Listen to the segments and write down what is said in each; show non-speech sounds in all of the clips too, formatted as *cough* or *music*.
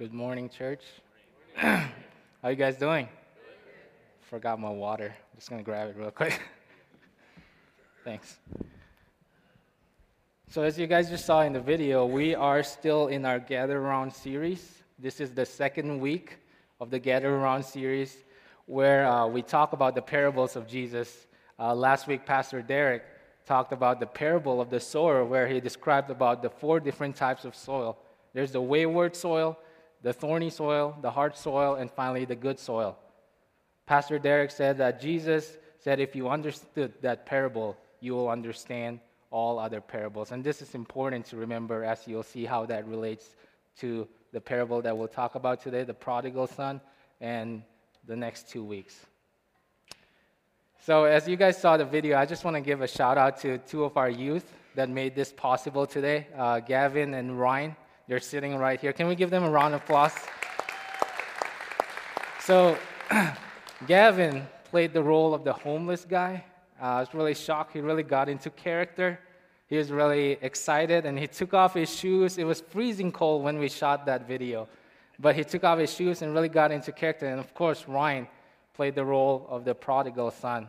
Good morning, church. *clears throat* How you guys doing? Forgot my water. I'm just gonna grab it real quick. *laughs* Thanks. So, as you guys just saw in the video, we are still in our Gather Around series. This is the second week of the Gather Around series where uh, we talk about the parables of Jesus. Uh, last week, Pastor Derek talked about the parable of the sower, where he described about the four different types of soil. There's the wayward soil, the thorny soil, the hard soil, and finally the good soil. Pastor Derek said that Jesus said if you understood that parable, you will understand all other parables. And this is important to remember as you'll see how that relates to the parable that we'll talk about today, the prodigal son, and the next two weeks. So, as you guys saw the video, I just want to give a shout out to two of our youth that made this possible today uh, Gavin and Ryan. They're sitting right here. Can we give them a round of applause? So, *clears throat* Gavin played the role of the homeless guy. Uh, I was really shocked. He really got into character. He was really excited and he took off his shoes. It was freezing cold when we shot that video. But he took off his shoes and really got into character. And of course, Ryan played the role of the prodigal son.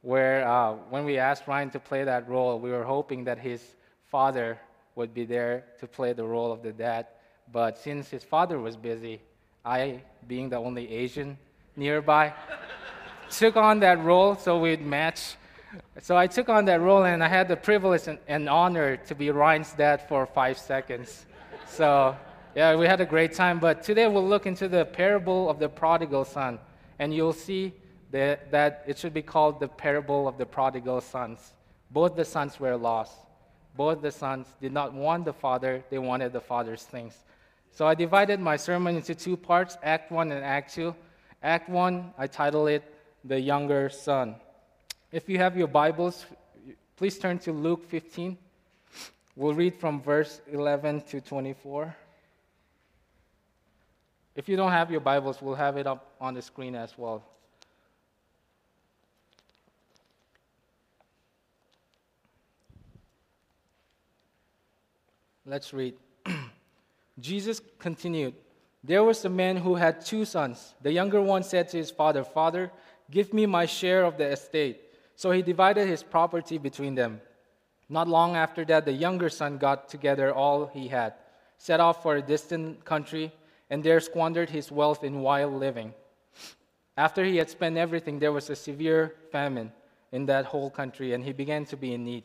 Where uh, when we asked Ryan to play that role, we were hoping that his father would be there to play the role of the dad. But since his father was busy, I, being the only Asian nearby, *laughs* took on that role so we'd match. So I took on that role and I had the privilege and, and honor to be Ryan's dad for five seconds. So, yeah, we had a great time. But today we'll look into the parable of the prodigal son, and you'll see that, that it should be called the parable of the prodigal sons. Both the sons were lost both the sons did not want the father, they wanted the father's things. So I divided my sermon into two parts Act 1 and Act 2. Act 1, I title it The Younger Son. If you have your Bibles, please turn to Luke 15. We'll read from verse 11 to 24. If you don't have your Bibles, we'll have it up on the screen as well. Let's read. *clears throat* Jesus continued There was a man who had two sons. The younger one said to his father, Father, give me my share of the estate. So he divided his property between them. Not long after that, the younger son got together all he had, set off for a distant country, and there squandered his wealth in wild living. After he had spent everything, there was a severe famine in that whole country, and he began to be in need.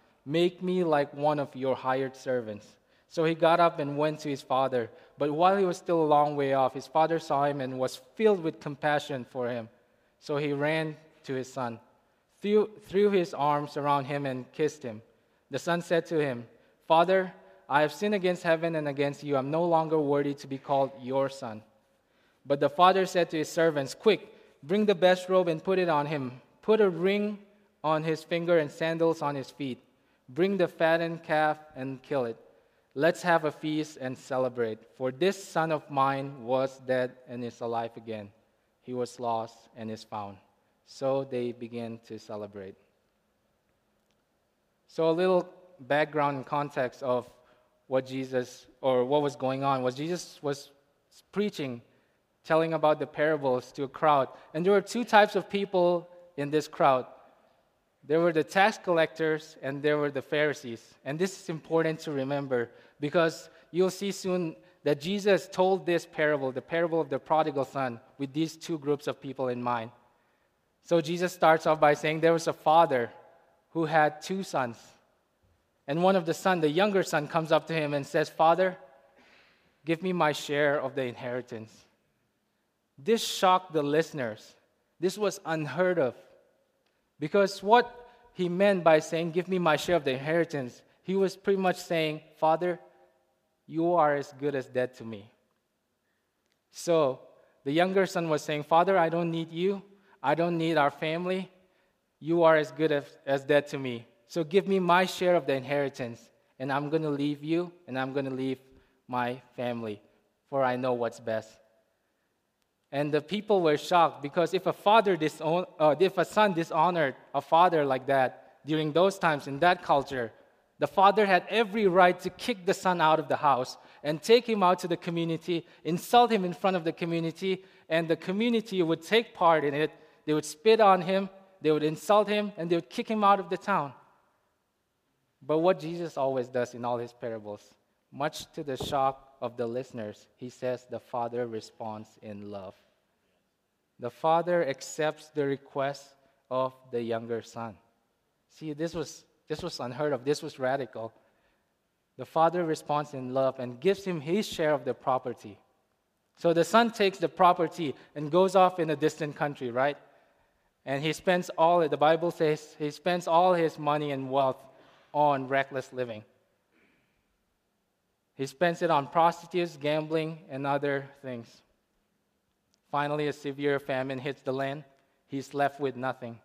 Make me like one of your hired servants. So he got up and went to his father. But while he was still a long way off, his father saw him and was filled with compassion for him. So he ran to his son, threw, threw his arms around him, and kissed him. The son said to him, Father, I have sinned against heaven and against you. I'm no longer worthy to be called your son. But the father said to his servants, Quick, bring the best robe and put it on him. Put a ring on his finger and sandals on his feet Bring the fattened calf and kill it. Let's have a feast and celebrate. For this son of mine was dead and is alive again. He was lost and is found. So they began to celebrate. So, a little background and context of what Jesus or what was going on was Jesus was preaching, telling about the parables to a crowd. And there were two types of people in this crowd there were the tax collectors and there were the Pharisees. And this is important to remember because you'll see soon that Jesus told this parable, the parable of the prodigal son, with these two groups of people in mind. So Jesus starts off by saying there was a father who had two sons. And one of the son, the younger son, comes up to him and says, Father, give me my share of the inheritance. This shocked the listeners. This was unheard of. Because what he meant by saying, Give me my share of the inheritance, he was pretty much saying, Father, you are as good as dead to me. So the younger son was saying, Father, I don't need you. I don't need our family. You are as good as, as dead to me. So give me my share of the inheritance, and I'm going to leave you, and I'm going to leave my family, for I know what's best. And the people were shocked because if a father disown, uh, if a son dishonored a father like that during those times in that culture, the father had every right to kick the son out of the house and take him out to the community, insult him in front of the community, and the community would take part in it. They would spit on him, they would insult him, and they would kick him out of the town. But what Jesus always does in all his parables, much to the shock of the listeners, he says the father responds in love. The father accepts the request of the younger son. See, this was, this was unheard of, this was radical. The father responds in love and gives him his share of the property. So the son takes the property and goes off in a distant country, right? And he spends all, the Bible says, he spends all his money and wealth on reckless living. He spends it on prostitutes, gambling, and other things. Finally, a severe famine hits the land. He's left with nothing.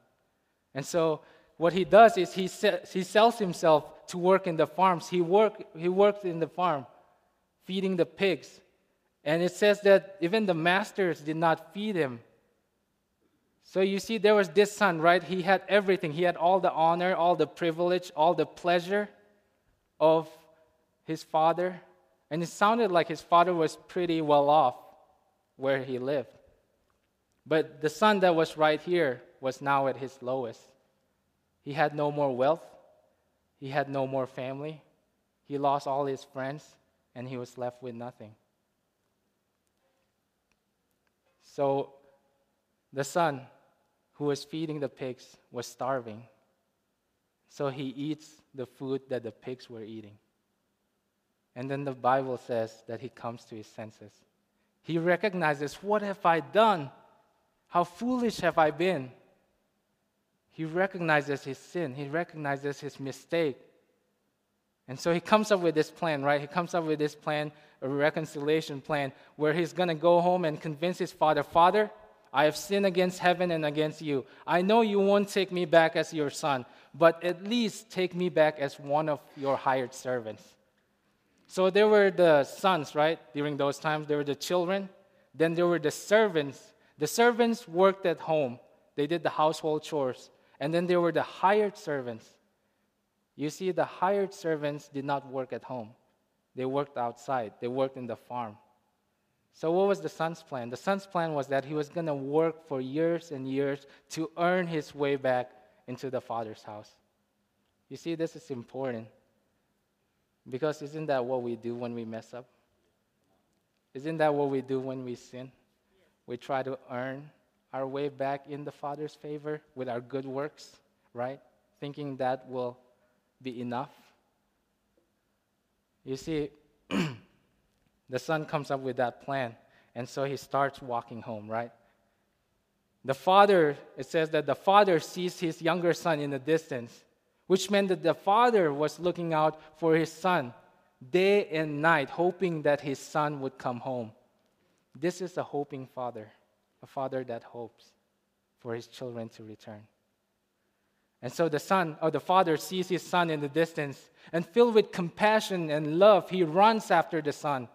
And so, what he does is he, he sells himself to work in the farms. He, work, he worked in the farm, feeding the pigs. And it says that even the masters did not feed him. So you see, there was this son, right? He had everything. He had all the honor, all the privilege, all the pleasure of his father. And it sounded like his father was pretty well off where he lived. But the son that was right here was now at his lowest. He had no more wealth, he had no more family. He lost all his friends, and he was left with nothing. So the son who was feeding the pigs was starving. So he eats the food that the pigs were eating. And then the Bible says that he comes to his senses. He recognizes, What have I done? How foolish have I been? He recognizes his sin, he recognizes his mistake. And so he comes up with this plan, right? He comes up with this plan, a reconciliation plan, where he's going to go home and convince his father Father, I have sinned against heaven and against you. I know you won't take me back as your son, but at least take me back as one of your hired servants. So there were the sons, right? During those times, there were the children. Then there were the servants. The servants worked at home, they did the household chores. And then there were the hired servants. You see, the hired servants did not work at home, they worked outside, they worked in the farm. So, what was the son's plan? The son's plan was that he was going to work for years and years to earn his way back into the father's house. You see, this is important because isn't that what we do when we mess up? Isn't that what we do when we sin? We try to earn our way back in the Father's favor with our good works, right? Thinking that will be enough. You see, *clears throat* the son comes up with that plan, and so he starts walking home, right? The father, it says that the father sees his younger son in the distance, which meant that the father was looking out for his son day and night, hoping that his son would come home. This is a hoping father a father that hopes for his children to return. And so the son or the father sees his son in the distance, and filled with compassion and love, he runs after the son.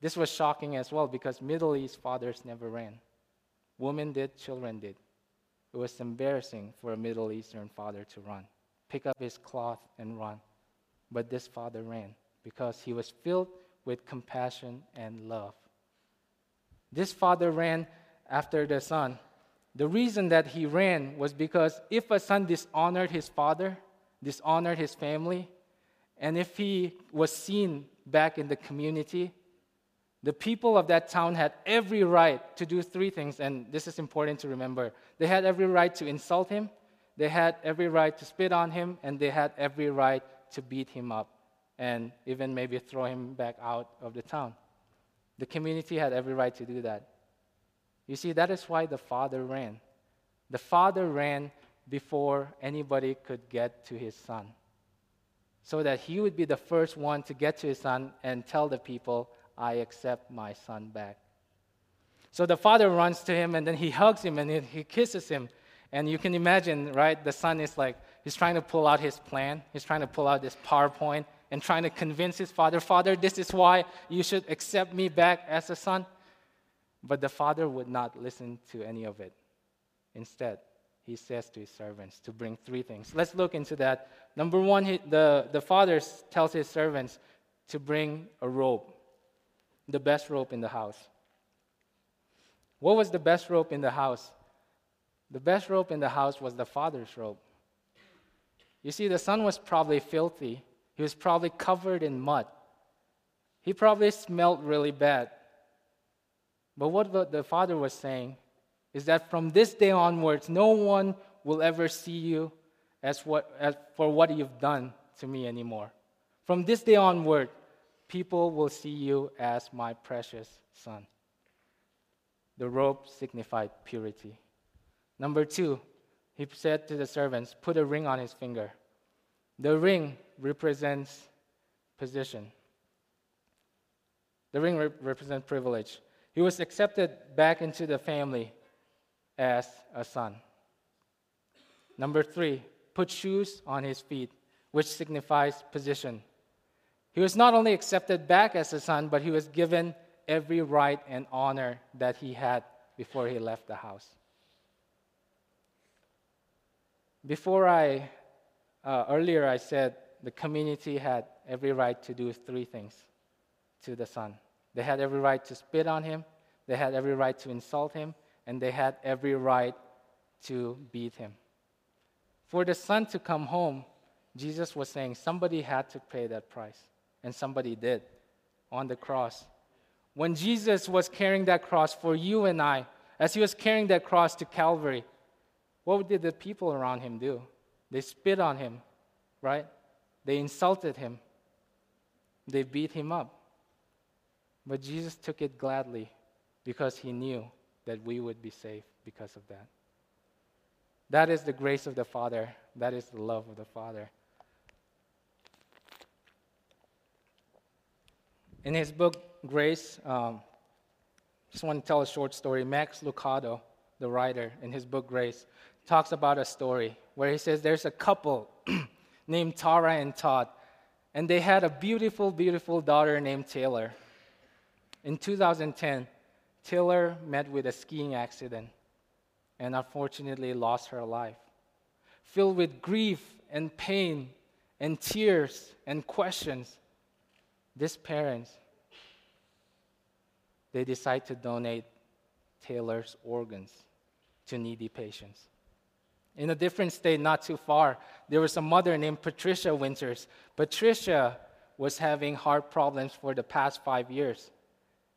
This was shocking as well because Middle East fathers never ran. Women did, children did. It was embarrassing for a Middle Eastern father to run, pick up his cloth and run. But this father ran because he was filled with compassion and love. This father ran after the son. The reason that he ran was because if a son dishonored his father, dishonored his family, and if he was seen back in the community, the people of that town had every right to do three things, and this is important to remember. They had every right to insult him, they had every right to spit on him, and they had every right to beat him up and even maybe throw him back out of the town. The community had every right to do that. You see, that is why the father ran. The father ran before anybody could get to his son, so that he would be the first one to get to his son and tell the people, I accept my son back. So the father runs to him and then he hugs him and he kisses him. And you can imagine, right? The son is like, he's trying to pull out his plan. He's trying to pull out this PowerPoint and trying to convince his father, Father, this is why you should accept me back as a son. But the father would not listen to any of it. Instead, he says to his servants to bring three things. Let's look into that. Number one, he, the, the father tells his servants to bring a rope, the best rope in the house. What was the best rope in the house? The best rope in the house was the father's rope. You see, the son was probably filthy, he was probably covered in mud. He probably smelled really bad. But what the father was saying is that from this day onwards, no one will ever see you as what, as for what you've done to me anymore. From this day onward, people will see you as my precious son. The robe signified purity. Number two, he said to the servants, Put a ring on his finger. The ring represents position. The ring re- represents privilege. He was accepted back into the family as a son. Number three, put shoes on his feet, which signifies position. He was not only accepted back as a son, but he was given every right and honor that he had before he left the house. Before I, uh, earlier I said the community had every right to do three things to the son. They had every right to spit on him, they had every right to insult him, and they had every right to beat him. For the son to come home, Jesus was saying somebody had to pay that price, and somebody did on the cross. When Jesus was carrying that cross for you and I, as he was carrying that cross to Calvary, what did the people around him do? They spit on him, right? They insulted him, they beat him up. But Jesus took it gladly because he knew that we would be safe because of that. That is the grace of the Father. That is the love of the Father. In his book, Grace, um, just want to tell a short story. Max Lucado, the writer, in his book, Grace, talks about a story where he says there's a couple *clears throat* named Tara and Todd, and they had a beautiful, beautiful daughter named Taylor. In 2010, Taylor met with a skiing accident and unfortunately lost her life. Filled with grief and pain and tears and questions, these parents they decide to donate Taylor's organs to needy patients. In a different state, not too far, there was a mother named Patricia Winters. Patricia was having heart problems for the past five years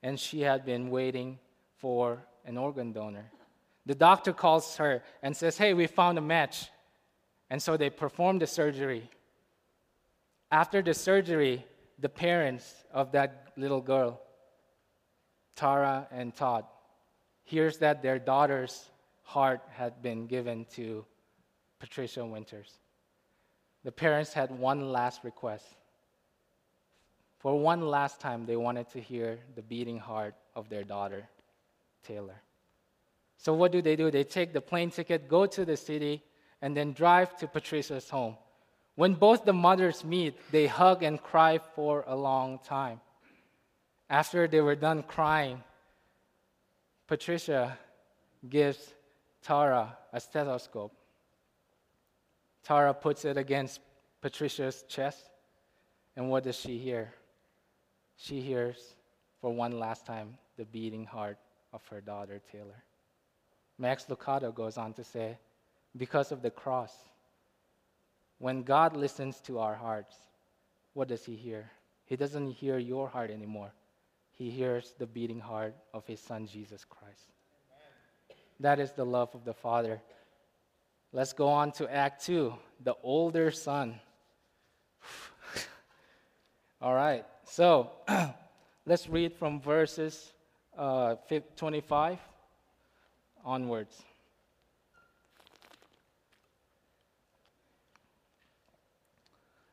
and she had been waiting for an organ donor. The doctor calls her and says, Hey, we found a match. And so they perform the surgery. After the surgery, the parents of that little girl, Tara and Todd, hears that their daughter's heart had been given to Patricia Winters. The parents had one last request for one last time, they wanted to hear the beating heart of their daughter, Taylor. So, what do they do? They take the plane ticket, go to the city, and then drive to Patricia's home. When both the mothers meet, they hug and cry for a long time. After they were done crying, Patricia gives Tara a stethoscope. Tara puts it against Patricia's chest, and what does she hear? she hears for one last time the beating heart of her daughter, Taylor. Max Lucado goes on to say, because of the cross, when God listens to our hearts, what does He hear? He doesn't hear your heart anymore. He hears the beating heart of His Son, Jesus Christ. Amen. That is the love of the Father. Let's go on to Act 2, the older son. *laughs* All right. So *clears throat* let's read from verses uh, 25 onwards.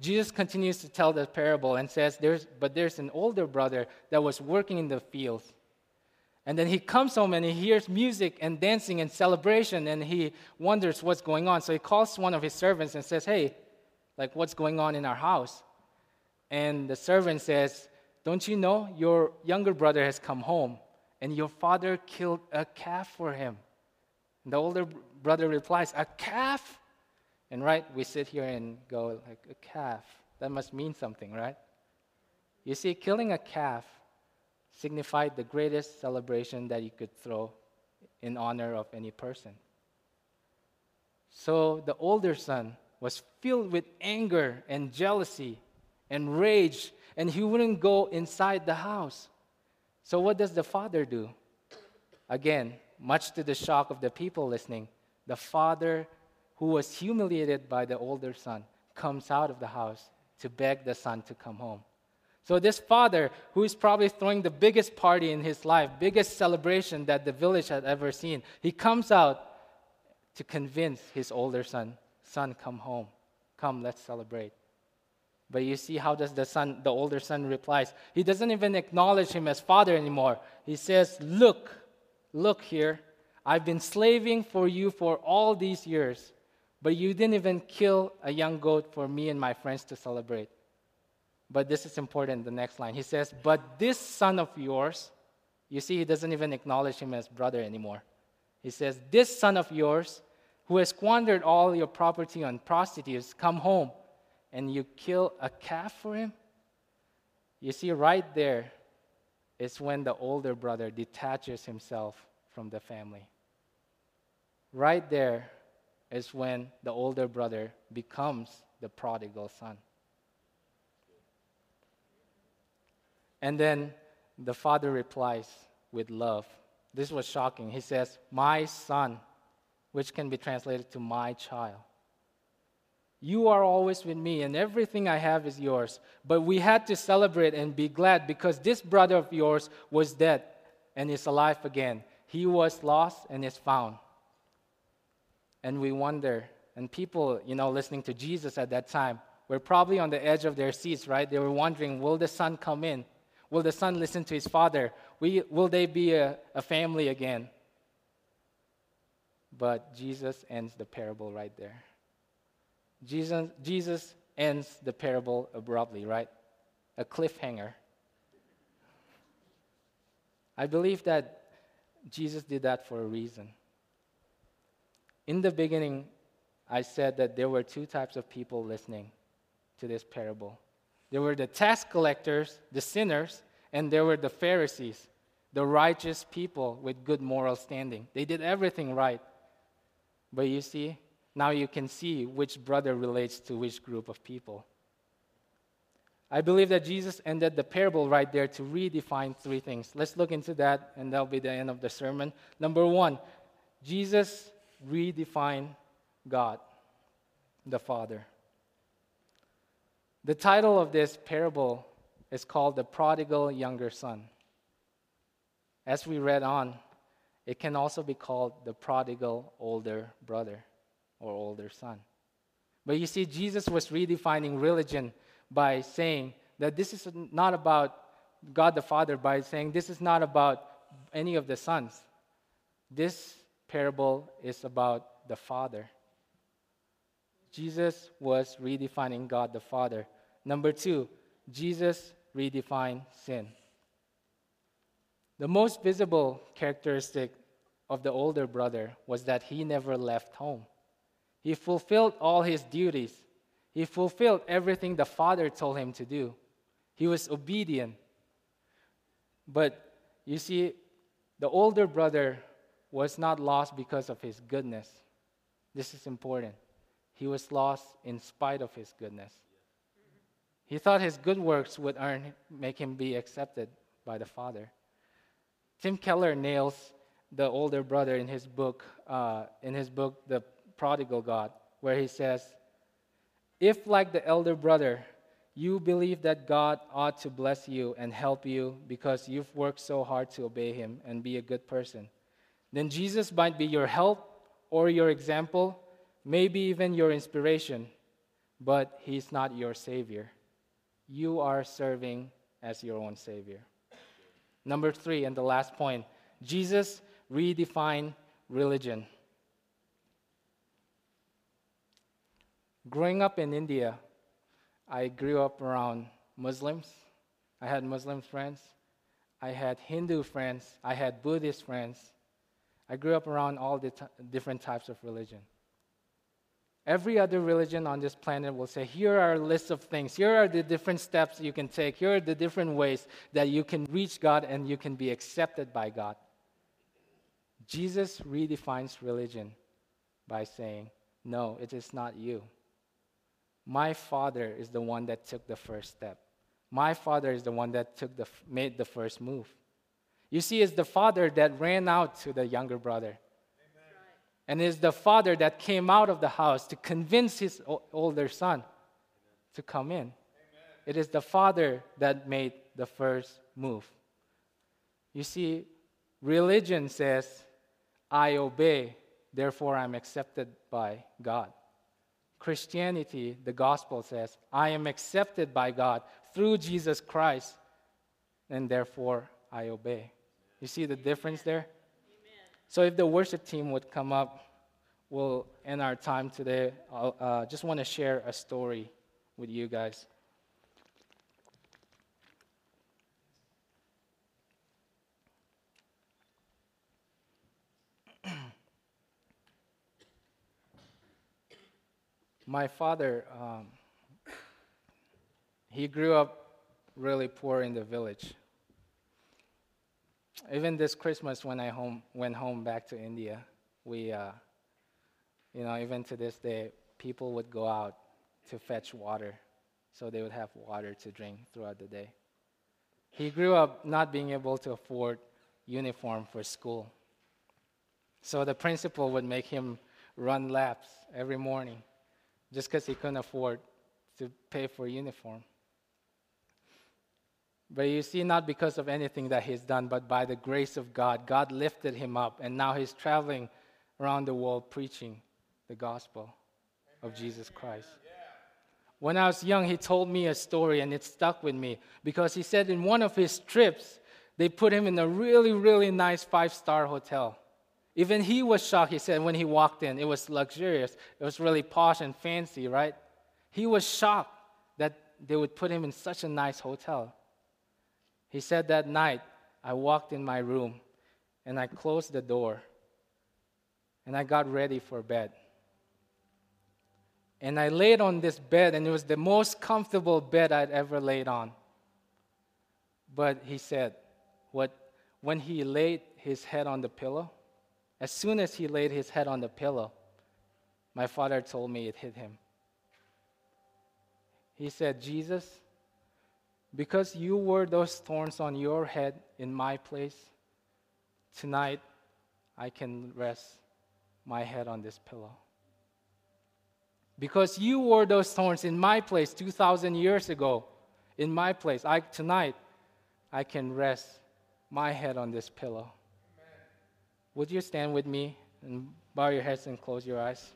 Jesus continues to tell the parable and says, there's, But there's an older brother that was working in the fields. And then he comes home and he hears music and dancing and celebration and he wonders what's going on. So he calls one of his servants and says, Hey, like, what's going on in our house? And the servant says, Don't you know your younger brother has come home and your father killed a calf for him? And the older brother replies, A calf? And right, we sit here and go, like, a calf. That must mean something, right? You see, killing a calf signified the greatest celebration that you could throw in honor of any person. So the older son was filled with anger and jealousy and rage, and he wouldn't go inside the house. So, what does the father do? Again, much to the shock of the people listening, the father who was humiliated by the older son, comes out of the house to beg the son to come home. So, this father, who is probably throwing the biggest party in his life, biggest celebration that the village had ever seen, he comes out to convince his older son, Son, come home. Come, let's celebrate. But you see how does the son, the older son replies? He doesn't even acknowledge him as father anymore. He says, Look, look here. I've been slaving for you for all these years. But you didn't even kill a young goat for me and my friends to celebrate. But this is important, the next line. He says, But this son of yours, you see, he doesn't even acknowledge him as brother anymore. He says, This son of yours, who has squandered all your property on prostitutes, come home and you kill a calf for him? You see, right there is when the older brother detaches himself from the family. Right there is when the older brother becomes the prodigal son. And then the father replies with love. This was shocking. He says, My son, which can be translated to my child. You are always with me, and everything I have is yours. But we had to celebrate and be glad because this brother of yours was dead and is alive again. He was lost and is found and we wonder. And people, you know, listening to Jesus at that time were probably on the edge of their seats, right? They were wondering, will the son come in? Will the son listen to his father? will they be a, a family again? But Jesus ends the parable right there. Jesus, Jesus ends the parable abruptly, right? A cliffhanger. I believe that Jesus did that for a reason. In the beginning, I said that there were two types of people listening to this parable. There were the tax collectors, the sinners, and there were the Pharisees, the righteous people with good moral standing. They did everything right. But you see, now you can see which brother relates to which group of people. I believe that Jesus ended the parable right there to redefine three things. Let's look into that, and that'll be the end of the sermon. Number one, Jesus redefine God, the Father. The title of this parable is called The Prodigal Younger Son. As we read on, it can also be called the prodigal older brother or older son. But you see, Jesus was redefining religion by saying that this is not about God the Father, by saying this is not about any of the sons. This parable is about the Father. Jesus was redefining God the Father. Number two, Jesus redefined sin. The most visible characteristic of the older brother was that he never left home. He fulfilled all his duties. He fulfilled everything the father told him to do. He was obedient. But you see, the older brother was not lost because of his goodness. This is important. He was lost in spite of his goodness. He thought his good works would earn, make him be accepted by the Father. Tim Keller nails the older brother in his book, uh, in his book, The Prodigal God, where he says, If, like the elder brother, you believe that God ought to bless you and help you because you've worked so hard to obey Him and be a good person, then Jesus might be your help or your example, maybe even your inspiration, but He's not your Savior. You are serving as your own Savior. Number three, and the last point Jesus redefined religion. Growing up in India, I grew up around Muslims. I had Muslim friends. I had Hindu friends. I had Buddhist friends. I grew up around all the t- different types of religion. Every other religion on this planet will say, here are a list of things. Here are the different steps you can take. Here are the different ways that you can reach God and you can be accepted by God. Jesus redefines religion by saying, no, it is not you. My father is the one that took the first step. My father is the one that took the, made the first move. You see, it's the father that ran out to the younger brother. Amen. And it's the father that came out of the house to convince his older son to come in. Amen. It is the father that made the first move. You see, religion says, I obey, therefore I'm accepted by God. Christianity, the gospel says, I am accepted by God through Jesus Christ, and therefore I obey. You see the difference there? So, if the worship team would come up, we'll end our time today. I uh, just want to share a story with you guys. *clears throat* my father, um, he grew up really poor in the village. Even this Christmas, when I home, went home back to India, we, uh, you know, even to this day, people would go out to fetch water so they would have water to drink throughout the day. He grew up not being able to afford uniform for school. So the principal would make him run laps every morning just because he couldn't afford to pay for uniform. But you see, not because of anything that he's done, but by the grace of God, God lifted him up, and now he's traveling around the world preaching the gospel of Jesus Christ. When I was young, he told me a story, and it stuck with me because he said in one of his trips, they put him in a really, really nice five star hotel. Even he was shocked, he said, when he walked in. It was luxurious, it was really posh and fancy, right? He was shocked that they would put him in such a nice hotel. He said that night, I walked in my room and I closed the door and I got ready for bed. And I laid on this bed, and it was the most comfortable bed I'd ever laid on. But he said, what, when he laid his head on the pillow, as soon as he laid his head on the pillow, my father told me it hit him. He said, Jesus, because you wore those thorns on your head in my place, tonight I can rest my head on this pillow. Because you wore those thorns in my place 2,000 years ago, in my place, I, tonight I can rest my head on this pillow. Would you stand with me and bow your heads and close your eyes?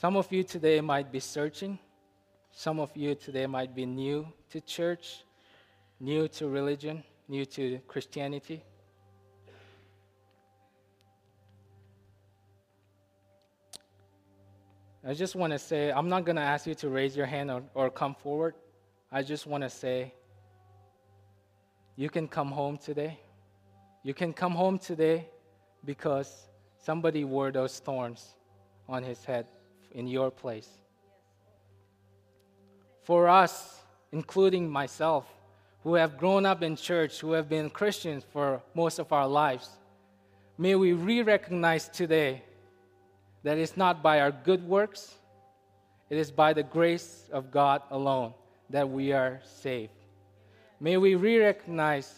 Some of you today might be searching. Some of you today might be new to church, new to religion, new to Christianity. I just want to say, I'm not going to ask you to raise your hand or, or come forward. I just want to say, you can come home today. You can come home today because somebody wore those thorns on his head in your place. For us, including myself, who have grown up in church, who have been Christians for most of our lives, may we re recognize today that it's not by our good works, it is by the grace of God alone that we are saved. May we re recognize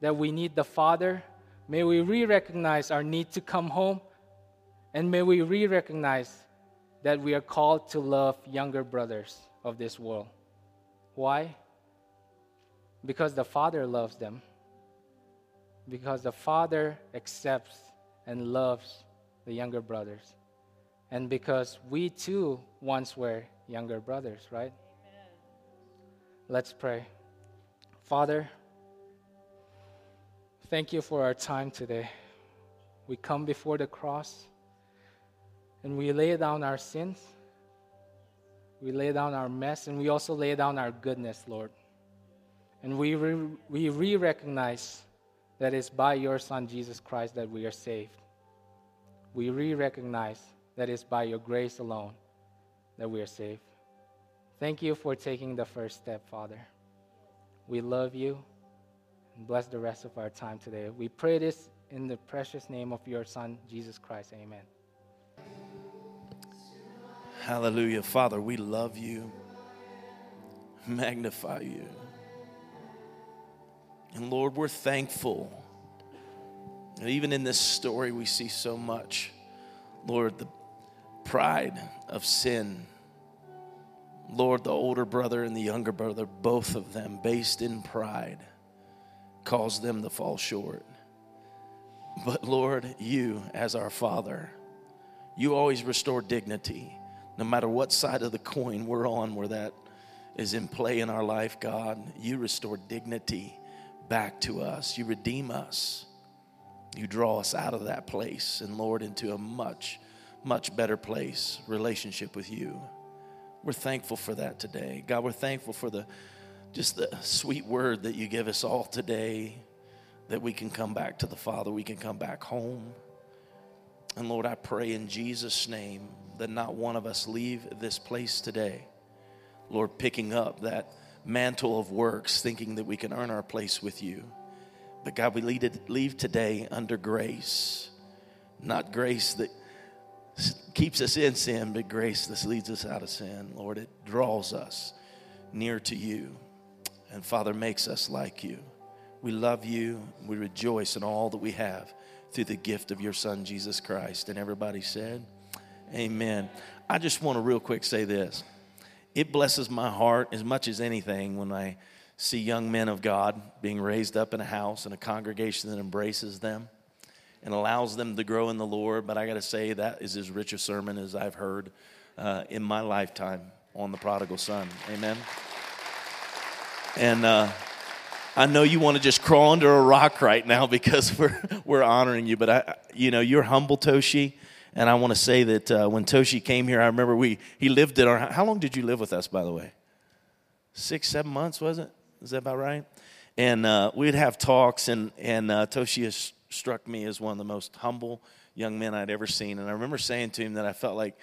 that we need the Father. May we re recognize our need to come home. And may we re recognize that we are called to love younger brothers of this world. Why? Because the Father loves them. Because the Father accepts and loves the younger brothers. And because we too once were younger brothers, right? Amen. Let's pray. Father, thank you for our time today. We come before the cross and we lay down our sins. We lay down our mess and we also lay down our goodness, Lord. And we re- we re recognize that it's by your Son, Jesus Christ, that we are saved. We re recognize that it's by your grace alone that we are saved. Thank you for taking the first step, Father. We love you and bless the rest of our time today. We pray this in the precious name of your Son, Jesus Christ. Amen. Hallelujah. Father, we love you, magnify you. And Lord, we're thankful. And even in this story, we see so much, Lord, the pride of sin. Lord, the older brother and the younger brother, both of them based in pride, caused them to fall short. But Lord, you, as our Father, you always restore dignity, no matter what side of the coin we're on where that is in play in our life, God. You restore dignity back to us. You redeem us. You draw us out of that place and, Lord, into a much, much better place, relationship with you. We're thankful for that today. God, we're thankful for the just the sweet word that you give us all today that we can come back to the Father, we can come back home. And Lord, I pray in Jesus' name that not one of us leave this place today, Lord, picking up that mantle of works, thinking that we can earn our place with you. But God, we leave today under grace, not grace that keeps us in sin, but grace that leads us out of sin. Lord, it draws us near to you. And Father, makes us like you. We love you. We rejoice in all that we have through the gift of your Son, Jesus Christ. And everybody said, Amen. I just want to real quick say this it blesses my heart as much as anything when I see young men of God being raised up in a house and a congregation that embraces them and allows them to grow in the Lord. But I got to say, that is as rich a sermon as I've heard uh, in my lifetime on the prodigal son. Amen. And uh, I know you want to just crawl under a rock right now *laughs* because we're, we're honoring you, but I, you know, you're humble, Toshi. And I want to say that uh, when Toshi came here, I remember we he lived in our. How long did you live with us, by the way? Six, seven months, was it? Is that about right? And uh, we'd have talks, and and uh, Toshi has struck me as one of the most humble young men I'd ever seen. And I remember saying to him that I felt like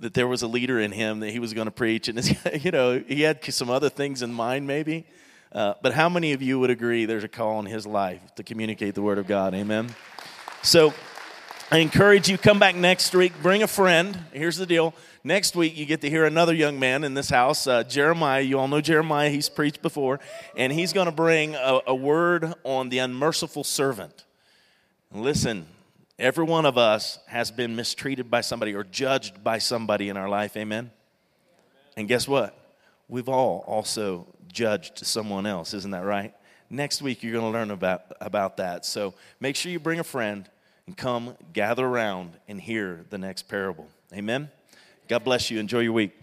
that there was a leader in him that he was going to preach, and *laughs* you know he had some other things in mind, maybe. Uh, but how many of you would agree there's a call in his life to communicate the word of God? Amen. So I encourage you, come back next week, bring a friend. Here's the deal. Next week, you get to hear another young man in this house, uh, Jeremiah. You all know Jeremiah, he's preached before, and he's going to bring a, a, word on the unmerciful servant. Listen, every one of us has been mistreated by somebody or judged by somebody in our life, amen? And guess what? We've all also judged someone else, isn't that right? Next week, you're going to learn about, about that. So make sure you bring a friend and come gather around and hear the next parable. Amen. God bless you. Enjoy your week.